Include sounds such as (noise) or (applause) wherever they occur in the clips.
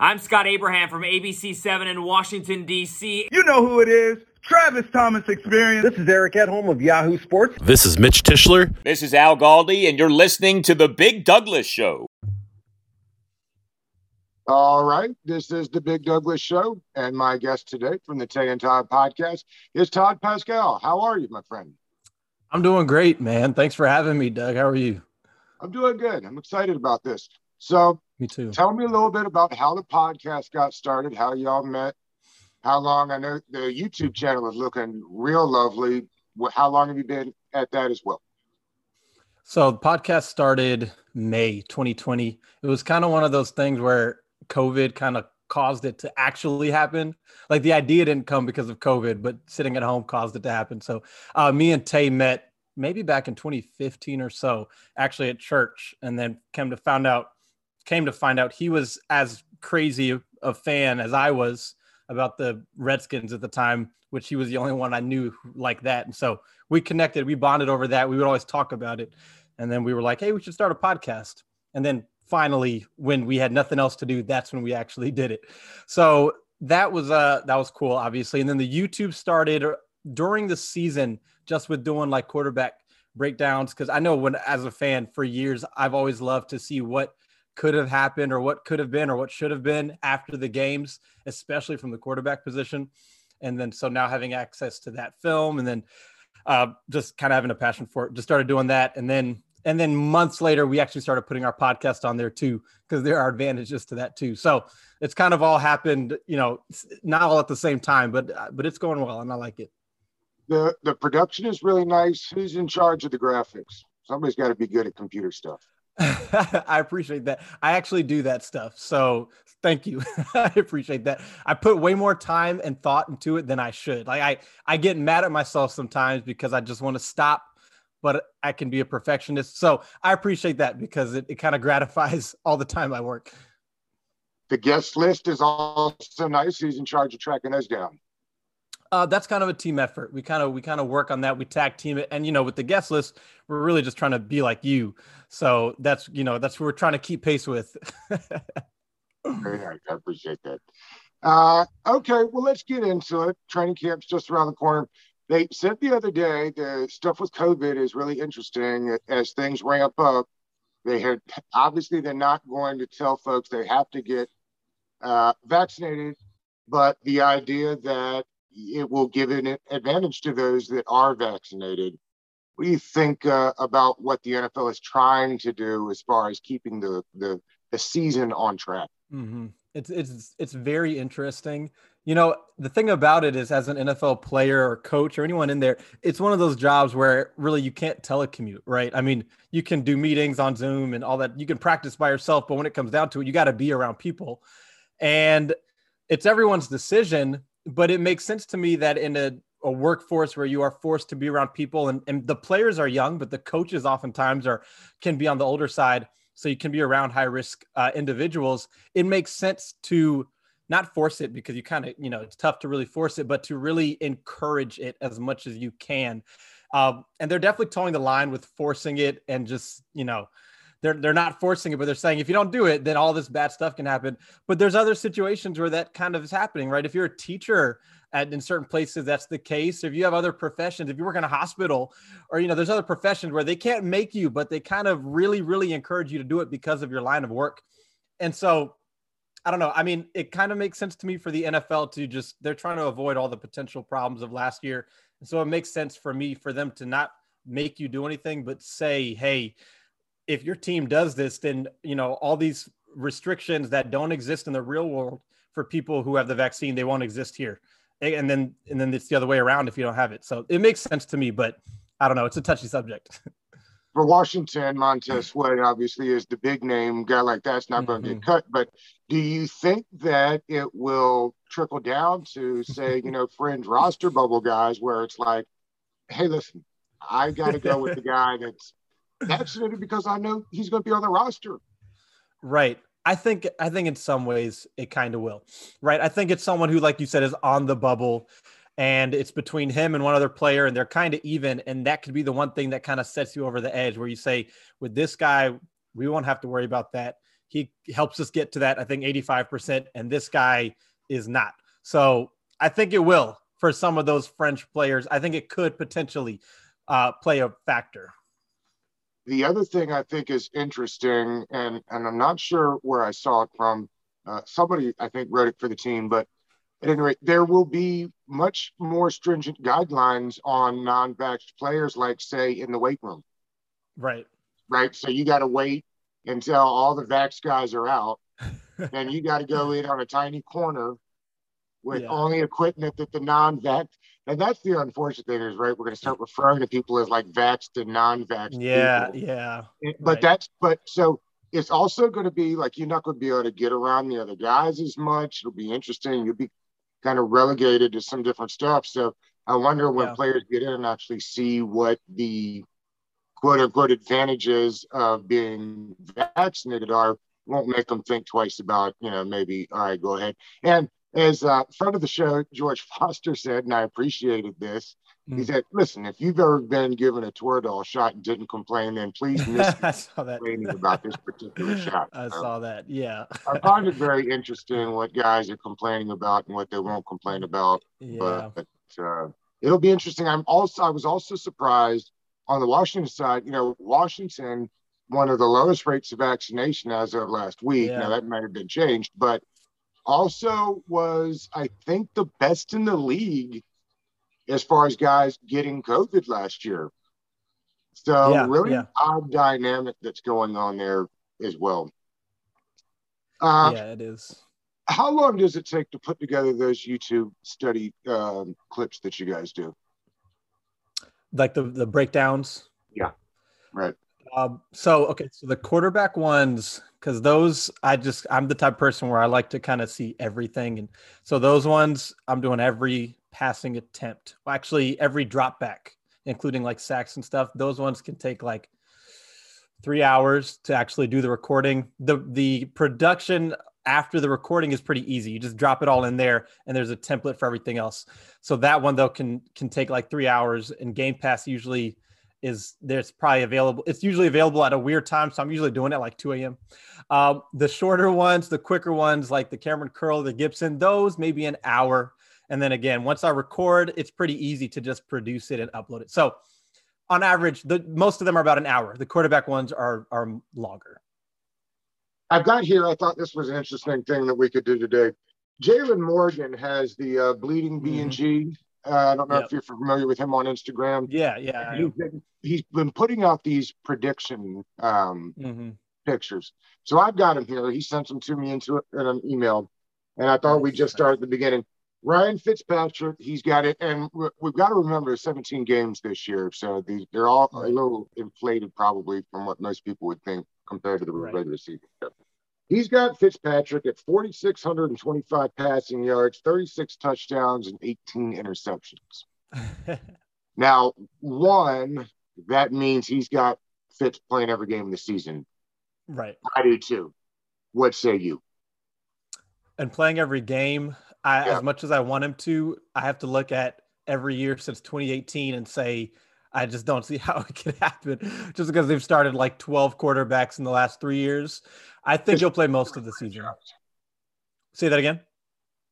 I'm Scott Abraham from ABC7 in Washington, D.C. You know who it is. Travis Thomas Experience. This is Eric Edholm of Yahoo Sports. This is Mitch Tischler. This is Al Galdi, and you're listening to The Big Douglas Show. All right, this is The Big Douglas Show, and my guest today from the Tay and Todd podcast is Todd Pascal. How are you, my friend? I'm doing great, man. Thanks for having me, Doug. How are you? I'm doing good. I'm excited about this. So, me too. Tell me a little bit about how the podcast got started, how y'all met, how long. I know the YouTube channel is looking real lovely. How long have you been at that as well? So, the podcast started May 2020. It was kind of one of those things where COVID kind of caused it to actually happen. Like the idea didn't come because of COVID, but sitting at home caused it to happen. So, uh, me and Tay met maybe back in 2015 or so, actually at church, and then came to found out came to find out he was as crazy a fan as I was about the Redskins at the time, which he was the only one I knew like that. And so we connected, we bonded over that. We would always talk about it. And then we were like, hey, we should start a podcast. And then finally, when we had nothing else to do, that's when we actually did it. So that was uh that was cool, obviously. And then the YouTube started during the season, just with doing like quarterback breakdowns. Cause I know when as a fan for years, I've always loved to see what could have happened or what could have been or what should have been after the games, especially from the quarterback position. And then so now having access to that film and then uh, just kind of having a passion for it, just started doing that. And then and then months later, we actually started putting our podcast on there too, because there are advantages to that too. So it's kind of all happened, you know, not all at the same time, but uh, but it's going well, and I like it. The the production is really nice. Who's in charge of the graphics? Somebody's got to be good at computer stuff. (laughs) I appreciate that. I actually do that stuff. So thank you. (laughs) I appreciate that. I put way more time and thought into it than I should. Like I, I get mad at myself sometimes because I just want to stop, but I can be a perfectionist. So I appreciate that because it, it kind of gratifies (laughs) all the time I work. The guest list is also nice. He's in charge of tracking us down. Uh, that's kind of a team effort. We kind of we kind of work on that. We tag team it, and you know, with the guest list, we're really just trying to be like you. So that's you know that's what we're trying to keep pace with. (laughs) Very nice. I appreciate that. Uh, okay, well, let's get into it. Training camp's just around the corner. They said the other day the stuff with COVID is really interesting as things ramp up. They had obviously they're not going to tell folks they have to get uh, vaccinated, but the idea that it will give an advantage to those that are vaccinated. What do you think uh, about what the NFL is trying to do as far as keeping the the, the season on track? Mm-hmm. It's it's it's very interesting. You know, the thing about it is, as an NFL player or coach or anyone in there, it's one of those jobs where really you can't telecommute, right? I mean, you can do meetings on Zoom and all that. You can practice by yourself, but when it comes down to it, you got to be around people, and it's everyone's decision but it makes sense to me that in a, a workforce where you are forced to be around people and, and the players are young, but the coaches oftentimes are can be on the older side. So you can be around high risk uh, individuals. It makes sense to not force it because you kind of, you know, it's tough to really force it, but to really encourage it as much as you can. Um, and they're definitely toeing the line with forcing it and just, you know, they're they're not forcing it, but they're saying if you don't do it, then all this bad stuff can happen. But there's other situations where that kind of is happening, right? If you're a teacher at in certain places, that's the case. If you have other professions, if you work in a hospital, or you know, there's other professions where they can't make you, but they kind of really, really encourage you to do it because of your line of work. And so I don't know. I mean, it kind of makes sense to me for the NFL to just they're trying to avoid all the potential problems of last year. And so it makes sense for me for them to not make you do anything, but say, hey, if your team does this, then you know all these restrictions that don't exist in the real world for people who have the vaccine, they won't exist here. And then and then it's the other way around if you don't have it. So it makes sense to me, but I don't know. It's a touchy subject. (laughs) For Washington, Montez Sweat obviously is the big name guy like that's not mm-hmm. going to get cut. But do you think that it will trickle down to say, you know, (laughs) fringe roster bubble guys where it's like, hey, listen, I got to go with the guy that's vaccinated because I know he's going to be on the roster. Right. I think I think in some ways it kind of will. Right. I think it's someone who, like you said, is on the bubble and it's between him and one other player and they're kind of even and that could be the one thing that kind of sets you over the edge where you say with this guy we won't have to worry about that he helps us get to that, I think, 85%, and this guy is not. So I think it will for some of those French players. I think it could potentially uh, play a factor. The other thing I think is interesting, and and I'm not sure where I saw it from. Uh, somebody I think wrote it for the team, but at any rate, there will be much more stringent guidelines on non-vaxxed players, like say in the weight room. Right. Right. So you got to wait until all the vax guys are out. (laughs) and you got to go in on a tiny corner with yeah. only equipment that the non-vax. And that's the unfortunate thing is, right? We're going to start referring to people as like vaxxed and non-vaxxed. Yeah, people. yeah. Eh, but right. that's but so it's also going to be like you're not going to be able to get around the other guys as much. It'll be interesting. You'll be kind of relegated to some different stuff. So I wonder when yeah. players get in and actually see what the quote unquote advantages of being vaccinated are won't make them think twice about, you know, maybe, all right, go ahead. And as a uh, friend of the show, George (laughs) Foster said, and I appreciated this, mm. he said, listen, if you've ever been given a Toradol shot and didn't complain, then please (laughs) miss I saw that. complaining about this particular (laughs) shot. I saw that, yeah. I find it very interesting what guys are complaining about and what they won't complain about. Yeah. But, but uh, it'll be interesting. I'm also, I was also surprised on the Washington side, you know, Washington, one of the lowest rates of vaccination as of last week. Yeah. Now that might have been changed, but also was, I think, the best in the league as far as guys getting COVID last year. So yeah, really yeah. odd dynamic that's going on there as well. Uh, yeah, it is. How long does it take to put together those YouTube study um, clips that you guys do? like the the breakdowns. Yeah, right. Um, so okay, so the quarterback ones, because those I just I'm the type person where I like to kind of see everything, and so those ones I'm doing every passing attempt. Well, actually, every drop back, including like sacks and stuff. Those ones can take like three hours to actually do the recording. The the production after the recording is pretty easy. You just drop it all in there, and there's a template for everything else. So that one though can can take like three hours, and Game Pass usually is there's probably available. It's usually available at a weird time, so I'm usually doing it like 2 a.m. Um, the shorter ones, the quicker ones, like the Kamren Curl, the Gibson, those maybe an hour. And then again, once I record, it's pretty easy to just produce it and upload it. So on average, the most of them are about an hour. The quarterback ones are are longer. I've got here, I thought this was an interesting thing that we could do today. Jalen Morgan has the uh, Bleeding B and G. Uh, I don't know yep. if you're familiar with him on Instagram. Yeah, yeah. He's been, he's been putting out these prediction um, mm-hmm. pictures. So I've got him here. He sent them to me into in an email, and I thought we'd just start at the beginning. Ryan Fitzpatrick, he's got it, and we've got to remember 17 games this year, so these, they're all a little inflated probably from what most people would think compared to the right. regular season. He's got Fitzpatrick at 4,625 passing yards, 36 touchdowns, and 18 interceptions. (laughs) now, one, that means he's got Fitz playing every game of the season. Right. I do too. What say you? And playing every game, I, yeah. as much as I want him to, I have to look at every year since 2018 and say, I just don't see (laughs) how it could happen just because they've started like 12 quarterbacks in the last three years. I think he'll play most of the season. Say that again.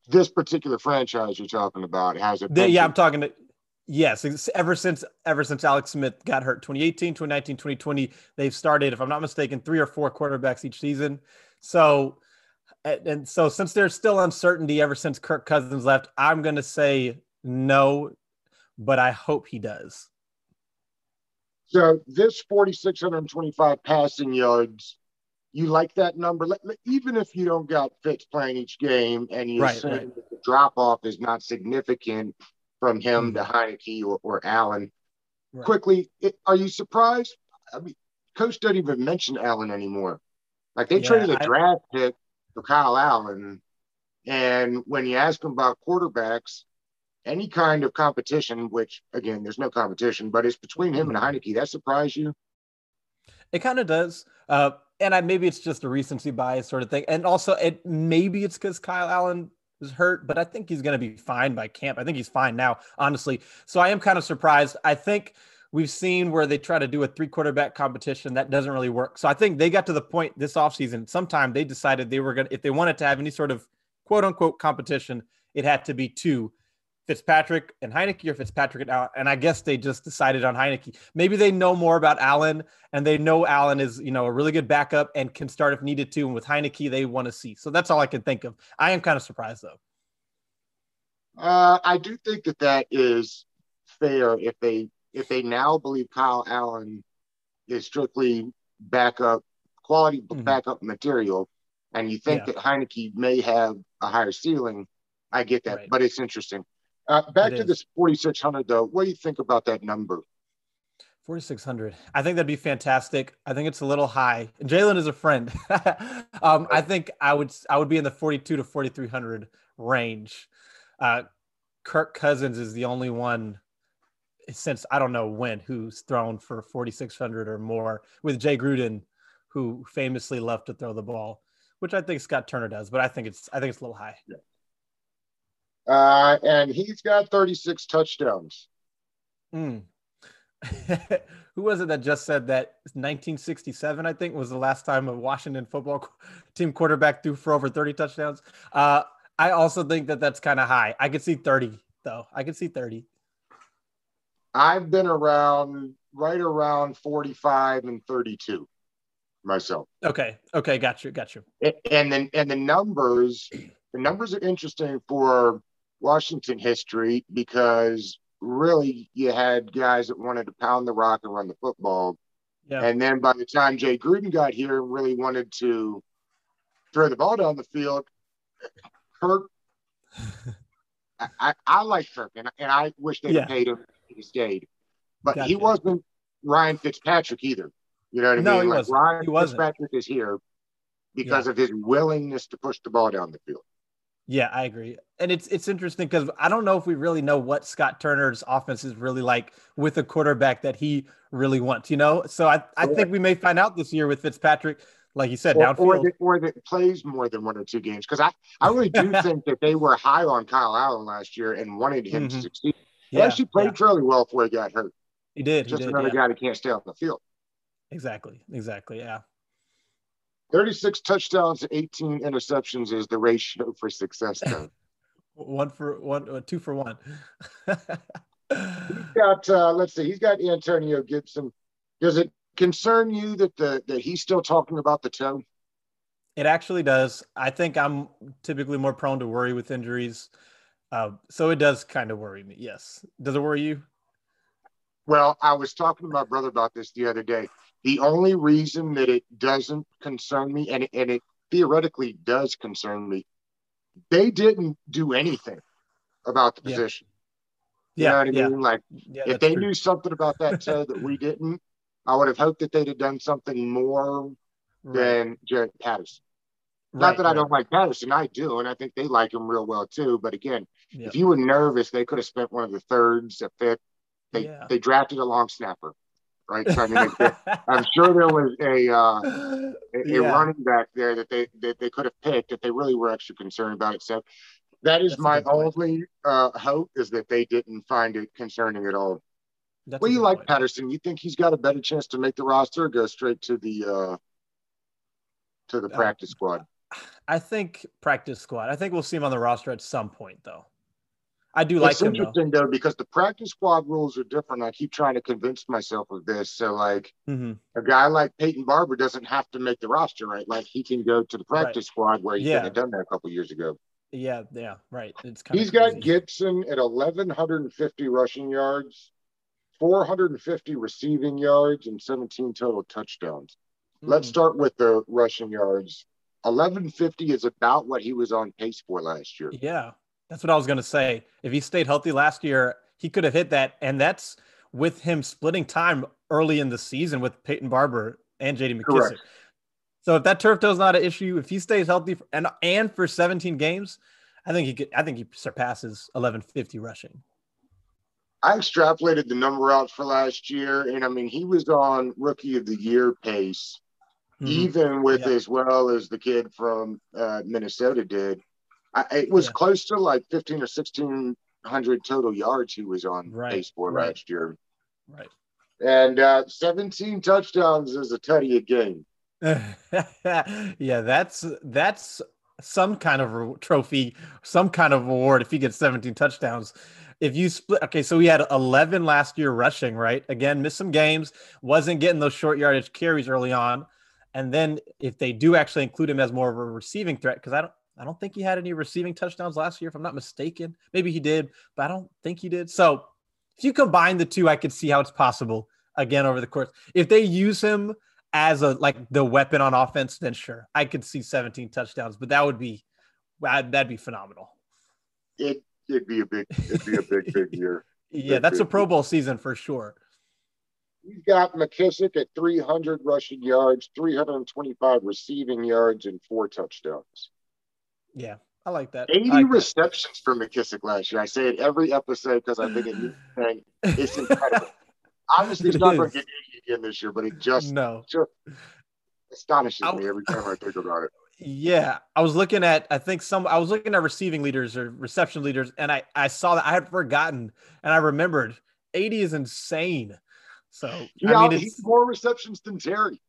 This particular franchise you're talking about has it. Yeah, I'm talking to. Yes, ever since ever since Alex Smith got hurt, 2018, 2019, 2020, they've started, if I'm not mistaken, three or four quarterbacks each season. So, and so since there's still uncertainty ever since Kirk Cousins left, I'm going to say no, but I hope he does. So this 4,625 passing yards, you like that number? Even if you don't got Fitz playing each game and you right, right. the drop off is not significant from him mm-hmm. to Heinicke or, or Allen. Right. Quickly, it, are you surprised? I mean, coach doesn't even mention Allen anymore. Like they yeah, traded a I, draft pick for Kyle Allen, and when you ask him about quarterbacks, any kind of competition, which again, there's no competition, but it's between him and mm-hmm. That surprise you? It kind of does. Uh, and I, maybe it's just a recency bias sort of thing. And also, it maybe it's because Kyle Allen is hurt, but I think he's going to be fine by camp. I think he's fine now, honestly. So I am kind of surprised. I think we've seen where they try to do a three quarterback competition that doesn't really work. So I think they got to the point this offseason, sometime they decided they were going to, if they wanted to have any sort of quote unquote competition, it had to be two Fitzpatrick and Heinicke or Fitzpatrick and Allen. And I guess they just decided on Heinicke. Maybe they know more about Allen and they know Allen is, you know, a really good backup and can start if needed to. And with Heinicke, they want to see. So that's all I can think of. I am kind of surprised though. Uh, I do think that that is fair if they if they now believe Kyle Allen is strictly backup quality mm-hmm. backup material, and you think yeah. that Heinicke may have a higher ceiling. I get that, right. but it's interesting. Uh, back it to is. this 4,600 though. What do you think about that number? 4,600. I think that'd be fantastic. I think it's a little high. Jalen is a friend. (laughs) um, I think I would I would be in the 42 to 4,300 range. Uh, Kirk Cousins is the only one since I don't know when who's thrown for 4,600 or more with Jay Gruden, who famously loved to throw the ball, which I think Scott Turner does, but I think it's I think it's a little high. Yeah. Uh, and he's got 36 touchdowns. Mm. (laughs) Who was it that just said that 1967, I think, was the last time a Washington football team quarterback threw for over 30 touchdowns? Uh, I also think that that's kind of high. I could see 30, though. I could see 30. I've been around right around 45 and 32 myself. Okay. Okay. Got you. Got you. And then, and the numbers, the numbers are interesting for Washington history because really you had guys that wanted to pound the rock and run the football. Yeah. And then by the time Jay Gruden got here and really wanted to throw the ball down the field, Kirk, I, I, like Kirk and, and I wish they yeah. paid him he stayed. But gotcha. he wasn't Ryan Fitzpatrick either. You know what I no, mean? He like wasn't. Ryan he wasn't. Fitzpatrick is here because yeah. of his willingness to push the ball down the field. Yeah, I agree. And it's it's interesting because I don't know if we really know what Scott Turner's offense is really like with a quarterback that he really wants, you know? So I, I think we may find out this year with Fitzpatrick, like you said, or, downfield. Or that, or that plays more than one or two games. Because I, I really do (laughs) think that they were high on Kyle Allen last year and wanted him mm-hmm. to succeed. He yeah, actually played yeah. fairly well before he got hurt. He did. Just he did, another yeah. guy that can't stay on the field. Exactly. Exactly. Yeah. 36 touchdowns, 18 interceptions is the ratio for success. (laughs) Though. One for one, uh, two for one. he's (laughs) got, uh, let's see, he's got Antonio Gibson. Does it concern you that the that he's still talking about the toe? It actually does. I think I'm typically more prone to worry with injuries. Uh, so it does kind of worry me. Yes. Does it worry you? Well, I was talking to my brother about this the other day. The only reason that it doesn't concern me, and, and it theoretically does concern me, they didn't do anything about the position. You yeah, know what I yeah. mean? Like, yeah, if they true. knew something about that toe that we (laughs) didn't, I would have hoped that they'd have done something more right. than Jaret Patterson. Right, Not that right. I don't like Patterson, I do, and I think they like him real well too. But again, yep. if you were nervous, they could have spent one of the thirds, a fifth. They yeah. they drafted a long snapper, right? So, I mean, (laughs) I'm sure there was a uh, a, yeah. running back there that they that they could have picked if they really were extra concerned about it. So that is That's my only uh, hope is that they didn't find it concerning at all. That's what do you like, point. Patterson? You think he's got a better chance to make the roster or go straight to the uh, to the uh, practice squad? I think practice squad. I think we'll see him on the roster at some point, though. I do like it's interesting though. though. because the practice squad rules are different. I keep trying to convince myself of this. So like mm-hmm. a guy like Peyton Barber doesn't have to make the roster, right? Like he can go to the practice right. squad where he yeah. could have done that a couple years ago. Yeah, yeah, right. It's kind he's got Gibson at eleven hundred and fifty rushing yards, four hundred and fifty receiving yards, and seventeen total touchdowns. Mm-hmm. Let's start with the rushing yards. 1150 is about what he was on pace for last year. Yeah, that's what I was going to say. If he stayed healthy last year, he could have hit that. And that's with him splitting time early in the season with Peyton Barber and JD McKissic. Correct. So if that turf toe is not an issue, if he stays healthy for, and and for 17 games, I think he could. I think he surpasses 1150 rushing. I extrapolated the number out for last year, and I mean he was on rookie of the year pace mm-hmm. even with yeah. as well as the kid from uh, Minnesota did. I, it was yeah. close to like 15 or 1600 total yards he was on right. pace for right. last year. Right. And uh, 17 touchdowns is a tutty a game. (laughs) yeah, that's that's some kind of trophy, some kind of award if he gets 17 touchdowns. If you split, okay, so we had 11 last year rushing, right? Again, missed some games, wasn't getting those short yardage carries early on. And then if they do actually include him as more of a receiving threat, because I don't, I don't think he had any receiving touchdowns last year, if I'm not mistaken. Maybe he did, but I don't think he did. So if you combine the two, I could see how it's possible again over the course. If they use him as a like the weapon on offense, then sure, I could see 17 touchdowns, but that would be that'd be phenomenal. It it'd be a big it'd be a big big (laughs) year. yeah, big, that's big, a Pro Bowl season for sure. You've got McKissic at 300 rushing yards, 325 receiving yards, and four touchdowns. Yeah, I like that. 80 like receptions that. for McKissic last year. I say it every episode because I think it, (laughs) it's incredible. Obviously, he's not going to get 80 again this year, but it just, no. just astonishes I, me every time I think about it. Yeah, I was looking at I think some I was looking at receiving leaders or reception leaders, and I I saw that I had forgotten, and I remembered 80 is insane. So yeah, I mean, he's more receptions than Terry.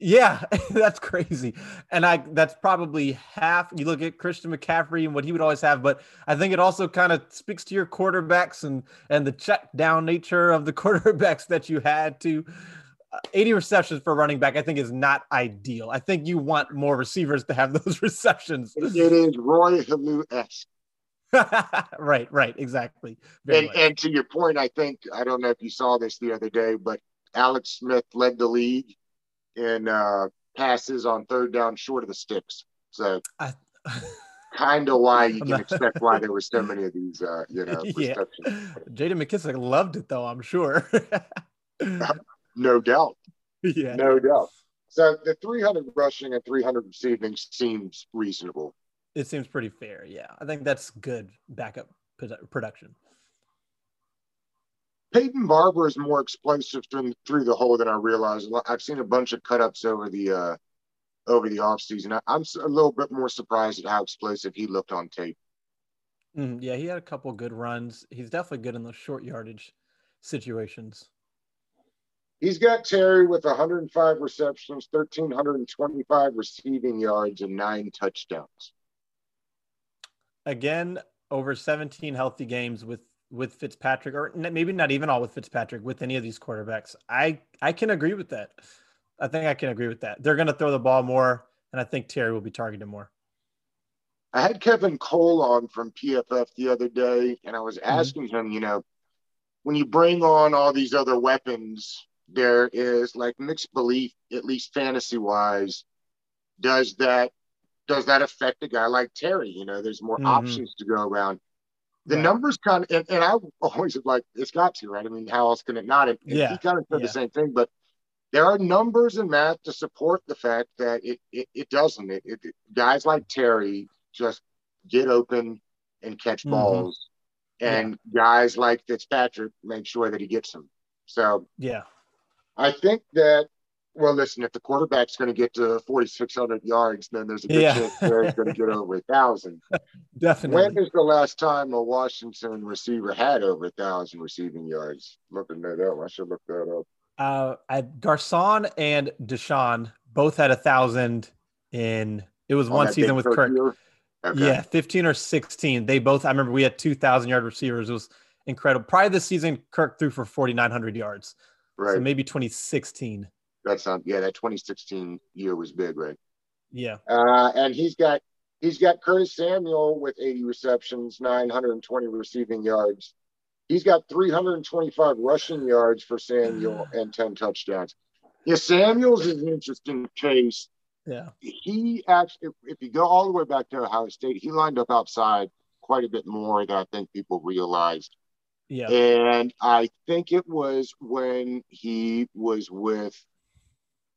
Yeah, (laughs) that's crazy. And I that's probably half. You look at Christian McCaffrey and what he would always have, but I think it also kind of speaks to your quarterbacks and and the check down nature of the (laughs) quarterbacks that you had to uh, 80 receptions for running back, I think is not ideal. I think you want more receivers to have (laughs) those receptions. It is Roy Helu esque. right, right, exactly. and and to your point, I think I don't know if you saw this the other day, but Alex Smith led the league in uh, passes on third down short of the sticks. So I, (laughs) kind of why you can expect why there were so many of these, uh, you know, (laughs) yeah. Jaden McKissic loved it though, I'm sure. no doubt. (laughs) Yeah. No doubt. So the 300 rushing and 300 receiving seems reasonable. It seems pretty fair. Yeah. I think that's good backup production. Peyton Barber is more explosive through, through the hole than I realized. I've seen a bunch of cut ups over the uh, over the offseason. I'm a little bit more surprised at how explosive he looked on tape. Mm, yeah, he had a couple good runs. He's definitely good in those short yardage situations. He's got Terry with 105 receptions, 1,325 receiving yards, and nine touchdowns. Again, over 17 healthy games with with Fitzpatrick, or maybe not even all with Fitzpatrick, with any of these quarterbacks. I I can agree with that. I think I can agree with that. They're going to throw the ball more, and I think Terry will be targeted more. I had Kevin Cole on from PFF the other day, and I was mm-hmm. asking mm-hmm. him, you know, when you bring on all these other weapons, there is like mixed belief, at least fantasy wise. Does that does that affect a guy like Terry? You know, there's more mm-hmm. options to go around the right. numbers kind of, and, and I always like, it's got to, right? I mean, how else can it not? And, yeah. he kind of said yeah. the same thing, but there are numbers and math to support the fact that it it, it doesn't. It, it, guys like Terry just get open and catch mm-hmm. balls, and yeah. guys like Fitzpatrick make sure that he gets them. So yeah, I think that well, listen, if the quarterback's going to get to 4,600 yards, then there's a good yeah. chance they're going to get over a thousand. (laughs) Definitely. When is the last time a Washington receiver had over a thousand receiving yards? Looking that up, I should look that up. Uh, I, Garcon and DeSean both had a thousand in. It was one season with Kirk. Okay. Yeah, 15 or 16. They both. I remember we had 2,000 yard receivers. It was incredible. Prior to the season, Kirk threw for 4,900 yards. Right. So maybe 2016. That's not yeah. That 2016 year was big, right? Yeah. Uh, and he's got he's got Curtis Samuel with 80 receptions, 920 receiving yards. He's got 325 rushing yards for Samuel (sighs) and 10 touchdowns. Yeah, Samuel's is an interesting case. Yeah. He actually, if, if you go all the way back to Ohio State, he lined up outside quite a bit more than I think people realized. Yeah. And I think it was when he was with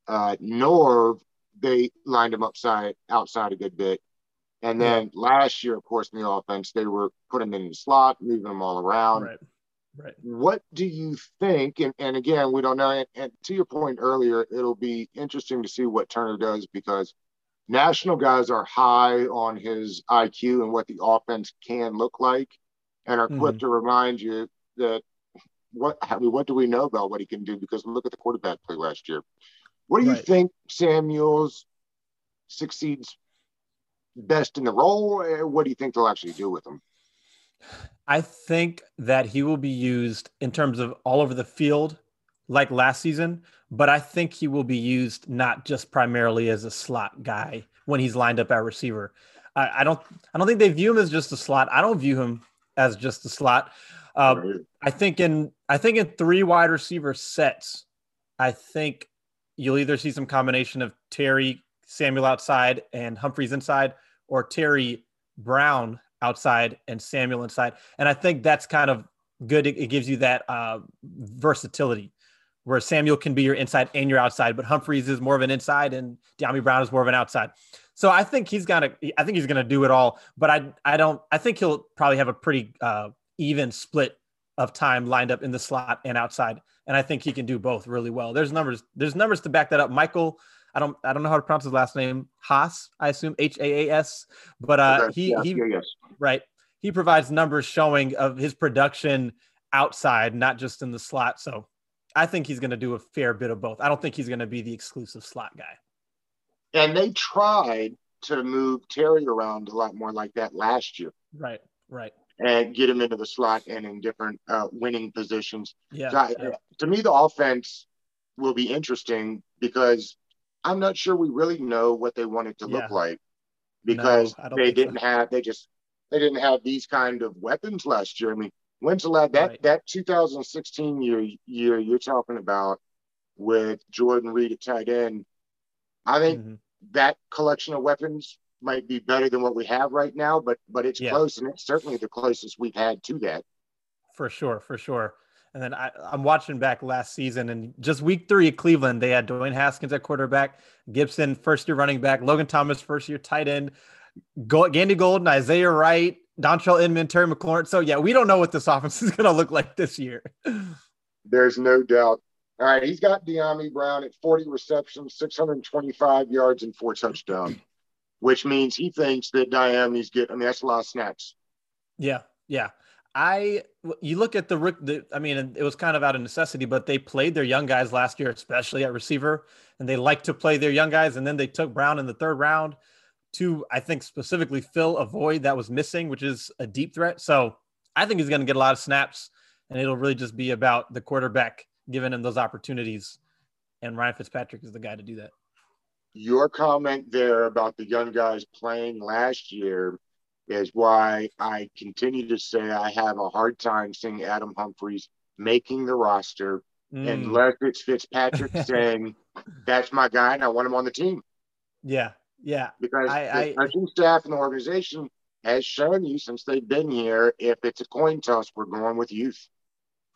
uh, Norv, they lined him upside outside a good bit. And then yeah. last year, of course, in the offense, they were putting him in the slot, moving them all around. Right. Right. What do you think? And, and again, we don't know. And, and to your point earlier, it'll be interesting to see what Turner does because national guys are high on his IQ and what the offense can look like, and are quick mm-hmm. to remind you that what I mean, what do we know about what he can do? Because look at the quarterback play last year. What do you Right. think Samuels succeeds best in the role? Uh, What do you think they'll actually do with him? I think that he will be used in terms of all over the field like last season, but I think he will be used not just primarily as a slot guy when he's lined up at receiver. I, I don't I don't think they view him as just a slot. I don't view him as just a slot. Uh, Right. I think in I think in three wide receiver sets, I think you'll either see some combination of Terry Samuel outside and Humphries inside, or Terry Brown outside and Samuel inside. And I think that's kind of good. It, gives you that uh, versatility where Samuel can be your inside and your outside, but Humphries is more of an inside and Dyami Brown is more of an outside. So I think he's gonna I think he's gonna do it all, but I I don't I think he'll probably have a pretty uh, even split of time lined up in the slot and outside. And I think he can do both really well. There's numbers, there's numbers to back that up. Michael, I don't I don't know how to pronounce his last name. Haas, I assume H A A S. But uh Okay. he yeah, he yeah, yes. right. He provides numbers showing of his production outside, not just in the slot. So I think he's going to do a fair bit of both. I don't think he's going to be the exclusive slot guy. And they tried to move Terry around a lot more like that last year Right. Right. And get him into the slot and in different uh, winning positions. Yeah. So I- yeah. to me, the offense will be interesting because I'm not sure we really know what they want it to Yeah. look like because don't they didn't have they just they didn't have these kind of weapons last year. I mean, when's the last that Right. that 2016 year year you're talking about with Jordan Reed at tight end? I think Mhm. that collection of weapons might be better than what we have right now, but but it's Yeah. close and it's certainly the closest we've had to that. For sure, for sure. And then I, I'm watching back last season and just week three at Cleveland, they had Dwayne Haskins at quarterback, Gibson, first year running back, Logan Thomas, first year tight end, Go- Gandy Golden, Isaiah Wright, Dontrell Inman, Terry McLaurin. So yeah, we don't know what this (laughs) offense is going to look like this year. (laughs) There's no doubt. All right, he's got Dyami Brown at 40 receptions, 625 yards, and four touchdowns, which means he thinks that Dyami's get. I mean, that's a lot of snaps. Yeah, yeah. I you look at the. The, I mean, it was kind of out of necessity, but they played their young guys last year, especially at receiver, and they like to play their young guys. And then they took Brown in the third round to, I think, specifically fill a void that was missing, which is a deep threat. So I think he's going to get a lot of snaps, and it'll really just be about the quarterback giving him those opportunities. And Ryan Fitzpatrick is the guy to do that. Your comment there about the young guys playing last year is why I continue to say I have a hard time seeing Adam Humphries making the roster Mm, unless it's Fitzpatrick (laughs) saying, "That's my guy, and I want him on the team." yeah, yeah, because I- I- the coaching staff and the organization has shown you since they've been here, if it's a coin toss, we're going with youth.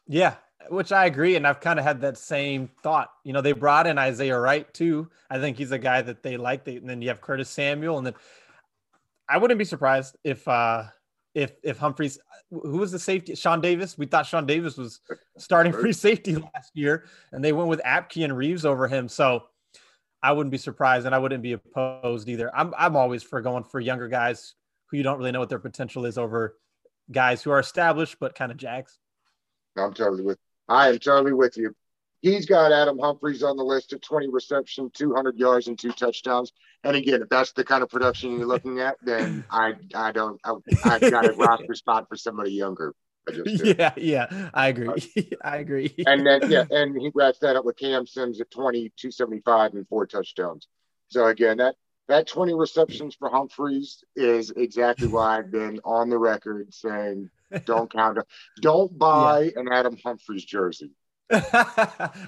Yeah, which I agree. And I've kind of had that same thought. You know, they brought in Isaiah Wright too. I think he's a guy that they like. They, and then you have Curtis Samuel. And then I wouldn't be surprised if, uh, if, if Humphries, who was the safety? Sean Davis. We thought Sean Davis was starting free safety (laughs) last year, and they went with Apke and Reaves over him. So I wouldn't be surprised, and I wouldn't be opposed either. I'm, I'm always for going for younger guys who you don't really know what their potential is over guys who are established but kind of jags. I'm totally with. I am totally with you. He's got Adam Humphries on the list at 20 reception, 200 yards, and two touchdowns. And again, if that's the kind of production you're looking at, then I I don't I, I've got a roster spot for somebody younger. I just yeah, yeah, I agree. (laughs) I agree. And then yeah, and he wraps that up with Cam Sims at 20, 275 and four touchdowns. So again, that that 20 receptions for Humphries is exactly why I've been on the record saying don't count don't buy an Adam Humphries jersey. (laughs)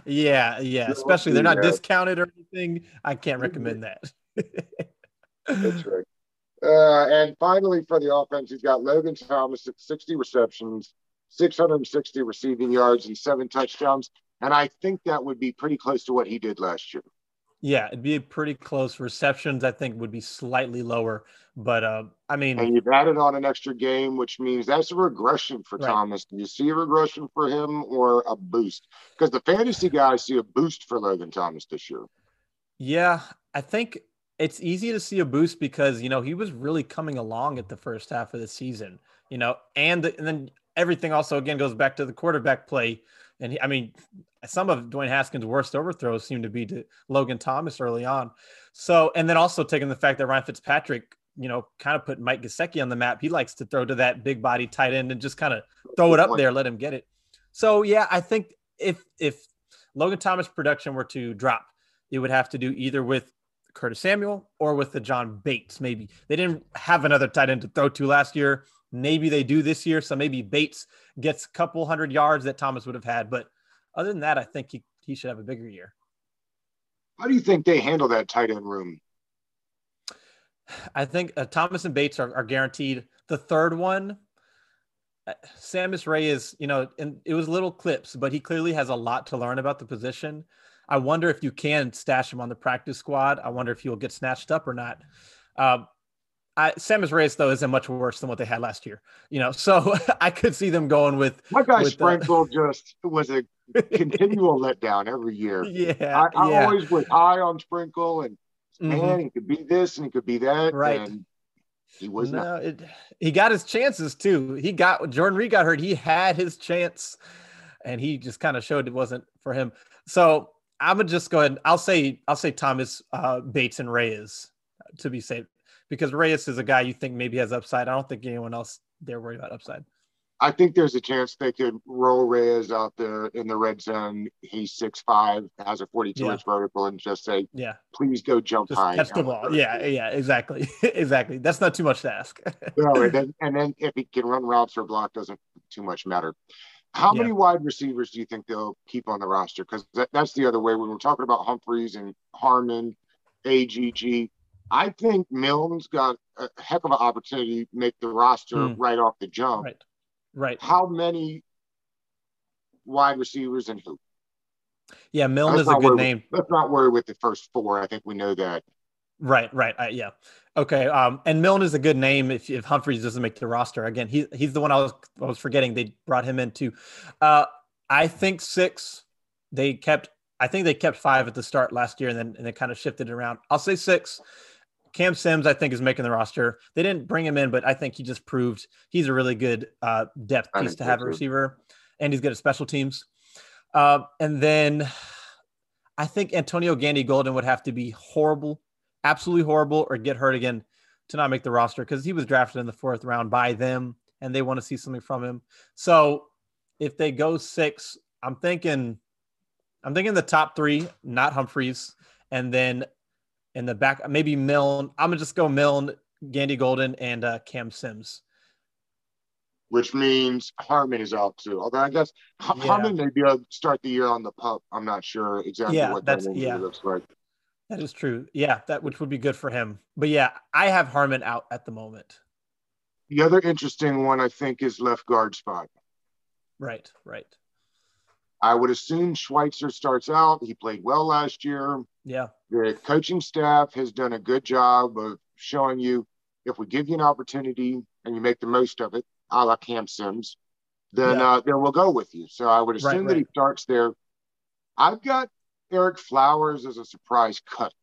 yeah, yeah. Especially they're not Yeah. discounted or anything. I can't recommend that. (laughs) That's right. Uh, and finally, for the offense, he's got Logan Thomas at 60 receptions, 660 receiving yards, and seven touchdowns. And I think that would be pretty close to what he did last year. yeah, it'd be pretty close. Receptions, I think, would be slightly lower. But uh, I mean, And you've added on an extra game, which means that's a regression for Right. Thomas. Do you see a regression for him or a boost? Because the fantasy guys see a boost for Logan Thomas this year. Yeah, I think it's easy to see a boost because you know he was really coming along at the first half of the season, you know, and, and then everything also again goes back to the quarterback play. And he, I mean, some of Dwayne Haskins' worst overthrows seem to be to Logan Thomas early on. So, and then also taking the fact that Ryan Fitzpatrick, you know, kind of put Mike Gesicki on the map. He likes to throw to that big body tight end and just kind of throw it up there, let him get it. So, yeah, I think if if Logan Thomas production were to drop, it would have to do either with Curtis Samuel or with the John Bates. Maybe they didn't have another tight end to throw to last year. Maybe they do this year. So maybe Bates gets a couple hundred yards that Thomas would have had. But other than that, I think he, he should have a bigger year. How do you think they handle that tight end room? I think uh, Thomas and Bates are, are guaranteed. The third one, Sammis Reyes is, you know, and it was little clips, but he clearly has a lot to learn about the position. I wonder if you can stash him on the practice squad. I wonder if he will get snatched up or not. Um, I, Sammis Reyes though isn't much worse than what they had last year, you know. (laughs) So (laughs) I could see them going with my guy with, Sprinkle. Uh, (laughs) just was a continual letdown every year. Yeah, I, I yeah. always was high on Sprinkle, and Mhm. man, he could be this and he could be that, Right. And he was no, not. it, he got his chances too. He got Jordan Reed got hurt. He had his chance, and he just kind of showed it wasn't for him. So I'm gonna just go ahead. And, I'll say I'll say Thomas uh, Bates and Reyes to be safe because Reyes is a guy you think maybe has upside. I don't think anyone else they're worried about upside. I think there's a chance they could roll Reyes out there in the red zone. He's six five, has a 42 Yeah. inch vertical, and just say, Yeah, "Please go jump just high." catch the ball. Yeah, yeah, exactly, (laughs) exactly. That's not too much to ask. (laughs) No, and then and then if he can run routes or block, doesn't too much matter. How Yeah. many wide receivers do you think they'll keep on the roster? Because that, that's the other way when we're talking about Humphries and Harmon, AGG. I think Milne's got a heck of an opportunity to make the roster Hmm. right off the jump. right, right. How many wide receivers and who? Yeah, Milne Let's is a good name. With, let's not worry with the first four. I think we know that. Right, right. I, yeah. Okay. Um, and Milne is a good name if, if Humphries doesn't make the roster. Again, he, he's the one I was I was forgetting. They brought him in too. Uh, I think six. They kept. I think they kept five at the start last year, and then and then kind of shifted around. I'll say six. Cam Sims, I think, is making the roster. They didn't bring him in, but I think he just proved he's a really good uh, depth piece to have a receiver, and he's good at special teams. Uh, and then I think Antonio Gandy Golden would have to be horrible, absolutely horrible, or get hurt again to not make the roster because he was drafted in the fourth round by them and they want to see something from him. So if they go six, I'm thinking, I'm thinking the top three, not Humphries, and then in the back, maybe Milne. I'm gonna just go Milne, Gandy Golden, and uh, Cam Sims. which means Harmon is out too. Although I guess H- Yeah. Harmon may be able to start the year on the pup. I'm not sure exactly Yeah, what that yeah. looks like. That is true. Yeah, that which would be good for him. But yeah, I have Harmon out at the moment. The other interesting one, I think, is left guard spot. Right, right. I would assume Schweitzer starts out. He played well last year. Yeah, The coaching staff has done a good job of showing you if we give you an opportunity and you make the most of it, a la Cam Sims, then Yeah. uh, then we'll go with you. So I would Right, assume that he starts there. I've got Ereck Flowers as a surprise cut.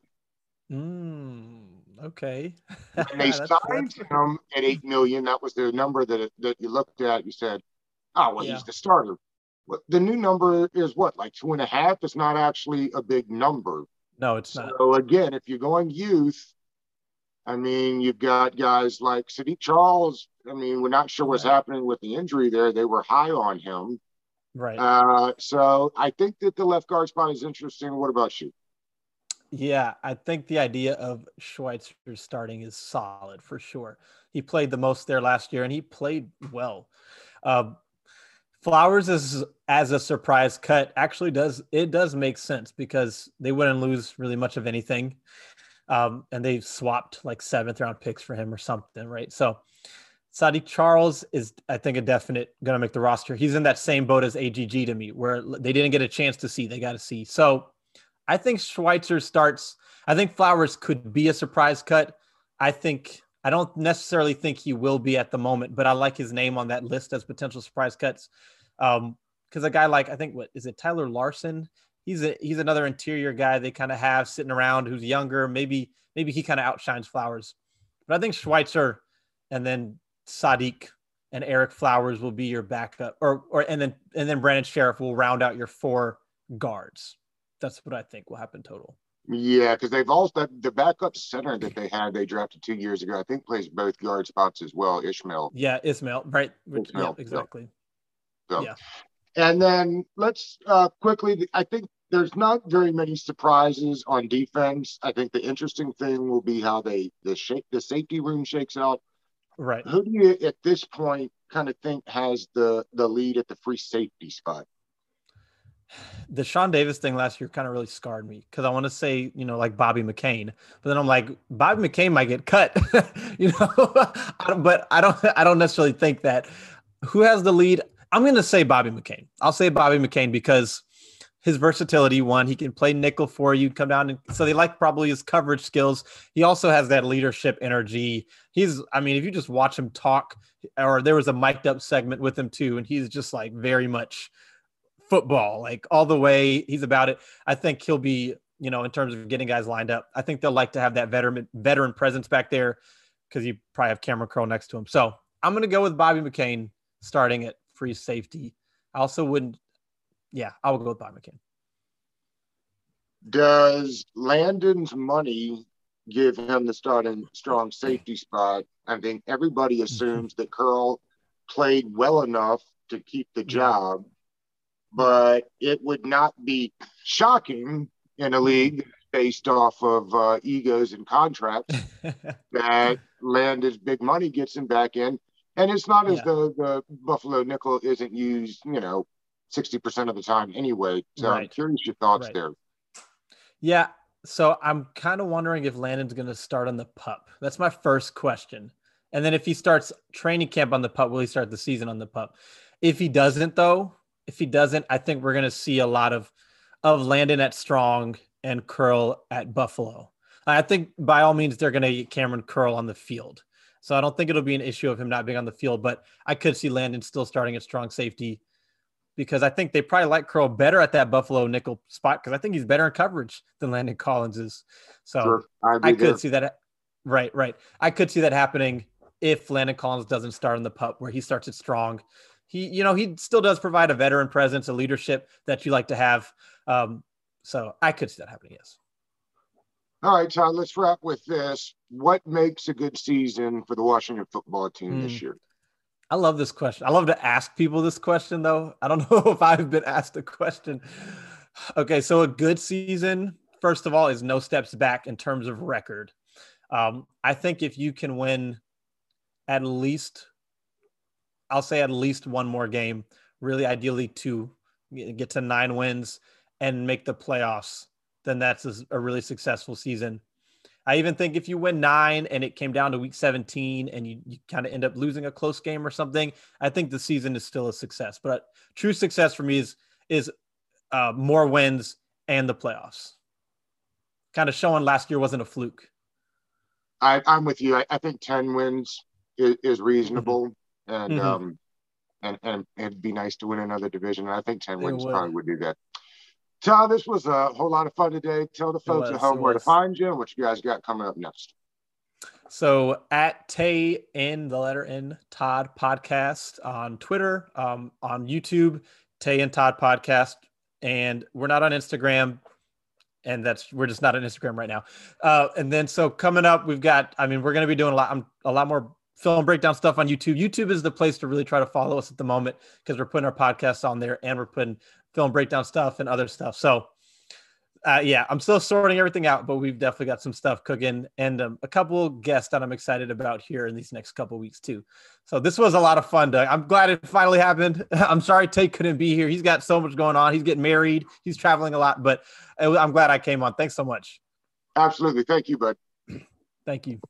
Mm, okay. (laughs) And they signed that's- him at eight million. That was the number that that you looked at. You said, "Oh, well, Yeah. he's the starter." The new number is what, like two and a half? It's not actually a big number. No, it's not. So again, if you're going youth, I mean, you've got guys like Saahdiq Charles. I mean, we're not sure what's Right. happening with the injury there. They were high on him. Right. Uh, so I think that the left guard spot is interesting. What about you? Yeah, I think the idea of Schweitzer starting is solid for sure. He played the most there last year, and he played well. Uh, Flowers is as a surprise cut actually does it does make sense because they wouldn't lose really much of anything, um, and they swapped like seventh round picks for him or something, right? So Saahdiq Charles is I think a definite to make the roster. He's in that same boat as AGG to me, where they didn't get a chance to see, they got to see. So I think Schweitzer starts. I think Flowers could be a surprise cut. I think I don't necessarily think he will be at the moment, but I like his name on that list as potential surprise cuts. Um, because a guy like I think what is it Tyler Larsen? He's a he's another interior guy they kind of have sitting around who's younger. Maybe maybe he kind of outshines Flowers, but I think Schweitzer and then Saahdiq and Ereck Flowers will be your backup, or or and then and then Brandon Scherff will round out your four guards. That's what I think will happen total. Yeah, because they've also the backup center that they had they drafted two years ago. I think plays both guard spots as well. Ishmael. Yeah, Ismael. Right. Which, Ismael, yeah, exactly. So, yeah. And then let's uh, quickly. I think there's not very many surprises on defense. I think the interesting thing will be how they the shape the safety room shakes out. Right. Who do you at this point kind of think has the the lead at the free safety spot? The Sean Davis thing last year kind of really scarred me because I want to say, you know, like Bobby McCain, but then I'm like, Bobby McCain might get cut, (laughs) you know, (laughs) I but I don't, I don't necessarily think that. Who has the lead? I'm going to say Bobby McCain. I'll say Bobby McCain because his versatility, one, he can play nickel for you, come down, and so they like probably his coverage skills. He also has that leadership energy. He's, I mean, if you just watch him talk, or there was a mic'd up segment with him too, and he's just like very much football, like all the way. He's about it. I think he'll be, you know, in terms of getting guys lined up. I think they'll like to have that veteran veteran presence back there because you probably have Kamren Curl next to him. So I'm going to go with Bobby McCain starting at free safety. I also wouldn't. Yeah, I will go with Bobby McCain. Does Landon's money give him the starting strong safety spot? I think everybody assumes that Curl played well enough to keep the job but it would not be shocking in a league based off of uh, egos and contracts (laughs) that Landon's big money gets him back in. And it's not as yeah. though the Buffalo nickel isn't used, you know, 60% of the time anyway. So right. I'm curious your thoughts right. there. Yeah. So I'm kind of wondering if Landon's going to start on the pup. That's my first question. And then if he starts training camp on the pup, will he start the season on the pup? If he doesn't, though, if he doesn't, I think we're going to see a lot of of Landon at strong and Curl at Buffalo. I think by all means they're going to get Kamren Curl on the field. So I don't think it'll be an issue of him not being on the field, but I could see Landon still starting at strong safety because I think they probably like Curl better at that Buffalo nickel spot because I think he's better in coverage than Landon Collins is. So sure. I could there. see that. Right, right. I could see that happening if Landon Collins doesn't start in the pup where he starts it strong he, you know, he still does provide a veteran presence, a leadership that you like to have. Um, so I could see that happening. Yes. All right, Todd, let's wrap with this. What makes a good season for the Washington football team mm. this hmm. year? I love this question. I love to ask people this question, though. I don't (laughs) know if I've been asked a question. Okay, so a good season, first of all, is no steps back in terms of record. Um, I think if you can win at least I'll say at least one more game, really ideally two, get to nine wins and make the playoffs, then that's a really successful season. I even think if you win nine and it came down to week 17 and you, you kind of end up losing a close game or something, I think the season is still a success. But true success for me is is uh, more wins and the playoffs. Kind of showing last year wasn't a fluke. I, am with you. I, I, think 10 wins is, is reasonable. And mm-hmm. um, and and it'd be nice to win another division. And I think ten wins would. probably would do that. Todd, this was a whole lot of fun today. Tell the folks was, at home where to find you and what you guys got coming up next. So at Tay in the letter N Todd podcast on Twitter, um, on YouTube, Tay and Todd podcast, and we're not on Instagram, and that's we're just not on Instagram right now. Uh, and then so coming up, we've got. I mean, we're going to be doing a lot. I'm a lot more film breakdown stuff on YouTube. YouTube is the place to really try to follow us at the moment because we're putting our podcasts on there and we're putting film breakdown stuff and other stuff. So, uh, yeah, I'm still sorting everything out, but we've definitely got some stuff cooking and um, a couple guests that I'm excited about here in these next couple weeks too. So this was a lot of fun, Doug. I'm glad it finally happened. (laughs) I'm sorry Tate couldn't be here. He's got so much going on. He's getting married. He's traveling a lot, but I'm glad I came on. Thanks so much. Absolutely. Thank you, bud. Thank you.